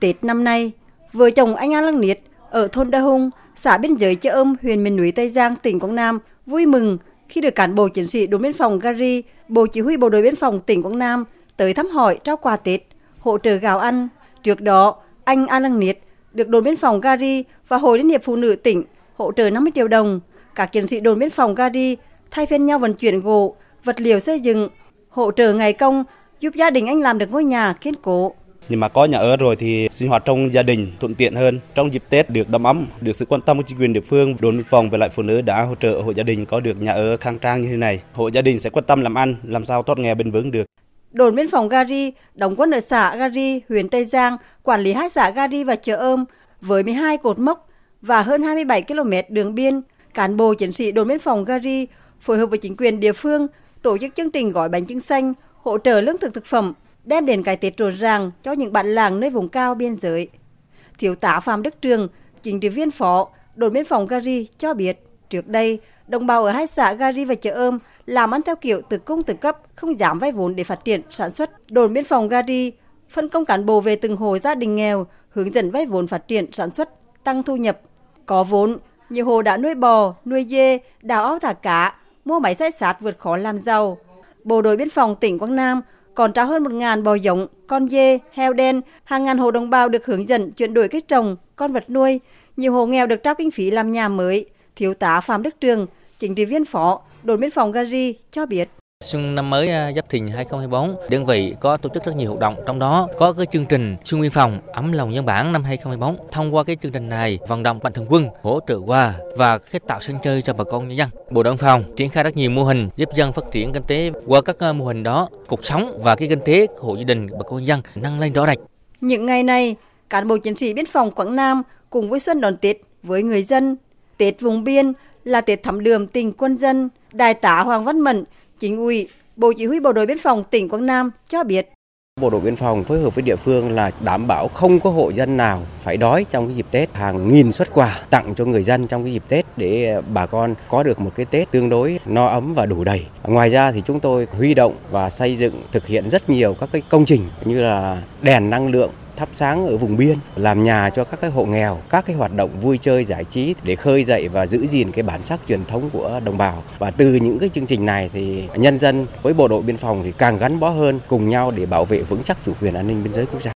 Tết năm nay, vợ chồng anh An Lăng Niết ở thôn Đa Hung, xã biên giới Chợ Âm, huyện miền núi Tây Giang, tỉnh Quảng Nam vui mừng khi được cán bộ chiến sĩ đồn biên phòng Gari, Bộ Chỉ huy Bộ đội Biên phòng tỉnh Quảng Nam tới thăm hỏi trao quà Tết, hỗ trợ gạo ăn. Trước đó, anh An Lăng Niết được đồn biên phòng Gari và Hội Liên hiệp Phụ nữ tỉnh hỗ trợ 50 triệu đồng. Các chiến sĩ đồn biên phòng Gari thay phiên nhau vận chuyển gỗ, vật liệu xây dựng, hỗ trợ ngày công, giúp gia đình anh làm được ngôi nhà kiên cố. Nhưng mà có nhà ở rồi thì sinh hoạt trong gia đình thuận tiện hơn. Trong dịp Tết được đầm ấm, được sự quan tâm của chính quyền địa phương, đồn biên phòng và lại phụ nữ đã hỗ trợ hộ gia đình có được nhà ở khang trang như thế này. Hộ gia đình sẽ quan tâm làm ăn, làm sao thoát nghèo bền vững được. Đồn biên phòng Gari đóng quân ở xã Gari, huyện Tây Giang, quản lý hai xã Gari và Chợ Ôm với 12 cột mốc và hơn 27 km đường biên. Cán bộ chiến sĩ đồn biên phòng Gari phối hợp với chính quyền địa phương tổ chức chương trình gói bánh trưng xanh, hỗ trợ lương thực thực phẩm, đem đến cái Tết rộn ràng cho những bạn làng nơi vùng cao biên giới. Thiếu tá Phạm Đức Trường, chính trị viên phó đồn biên phòng Gari cho biết, trước đây, đồng bào ở hai xã Gari và Chợ Ôm làm ăn theo kiểu tự cung tự cấp, không dám vay vốn để phát triển sản xuất. Đồn biên phòng Gari phân công cán bộ về từng hộ gia đình nghèo, hướng dẫn vay vốn phát triển sản xuất, tăng thu nhập. Có vốn, nhiều hộ đã nuôi bò, nuôi dê, đào ao thả cá, mua máy xay sát vượt khó làm giàu. Bộ đội biên phòng tỉnh Quảng Nam còn trao hơn 1.000 bò giống, con dê, heo đen, hàng ngàn hộ đồng bào được hướng dẫn chuyển đổi cách trồng, con vật nuôi. Nhiều hộ nghèo được trao kinh phí làm nhà mới. Thiếu tá Phạm Đức Trường, chính trị viên phó, đồn biên phòng Gari cho biết. Xuân năm mới à, Giáp Thìn 2024, đơn vị có tổ chức rất nhiều hoạt động, trong đó có cái chương trình Xuân Biên phòng ấm lòng nhân bản năm 2024. Thông qua cái chương trình này, vận động mạnh thường quân hỗ trợ quà và cái tạo sân chơi cho bà con nhân dân. Bộ đội phòng triển khai rất nhiều mô hình giúp dân phát triển kinh tế. Qua các à, mô hình đó, cuộc sống và cái kinh tế hộ gia đình bà con nhân dân nâng lên rõ rệt. Những ngày này, cán bộ chiến sĩ biên phòng Quảng Nam cùng với xuân đón Tết với người dân. Tết vùng biên là Tết thắm đường tình quân dân. Đại tá Hoàng Văn Mẫn, Chính ủy, Bộ Chỉ huy Bộ đội Biên phòng tỉnh Quảng Nam cho biết. Bộ đội biên phòng phối hợp với địa phương là đảm bảo không có hộ dân nào phải đói trong cái dịp Tết, hàng nghìn xuất quà tặng cho người dân trong cái dịp Tết để bà con có được một cái Tết tương đối no ấm và đủ đầy. Ngoài ra thì chúng tôi huy động và xây dựng thực hiện rất nhiều các cái công trình như là đèn năng lượng thắp sáng ở vùng biên, làm nhà cho các cái hộ nghèo, các cái hoạt động vui chơi giải trí để khơi dậy và giữ gìn cái bản sắc truyền thống của đồng bào. Và từ những cái chương trình này thì nhân dân với bộ đội biên phòng thì càng gắn bó hơn cùng nhau để bảo vệ vững chắc chủ quyền an ninh biên giới quốc gia.